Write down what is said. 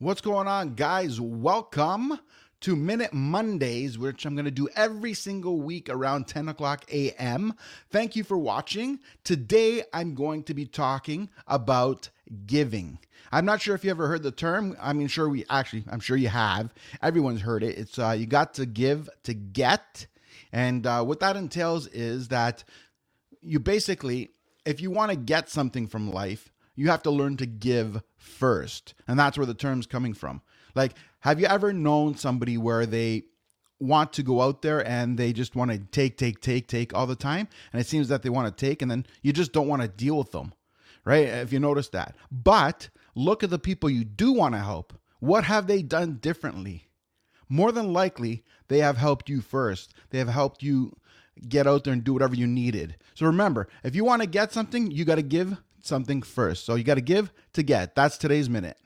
What's going on, guys? Welcome to Minute Mondays, which I'm going to do every single week around 10 o'clock a.m. Thank you for watching. Today, I'm going to be talking about giving. I'm not sure if you ever heard the term. I mean, sure, we actually, I'm sure you have. Everyone's heard it. It's uh, you got to give to get. And uh, what that entails is that you basically, if you want to get something from life, you have to learn to give first. And that's where the term's coming from. Like, have you ever known somebody where they want to go out there and they just want to take, take, take, take all the time? And it seems that they want to take and then you just don't want to deal with them, right? If you notice that. But look at the people you do want to help. What have they done differently? More than likely, they have helped you first. They have helped you get out there and do whatever you needed. So remember, if you want to get something, you got to give something first. So you got to give to get. That's today's minute.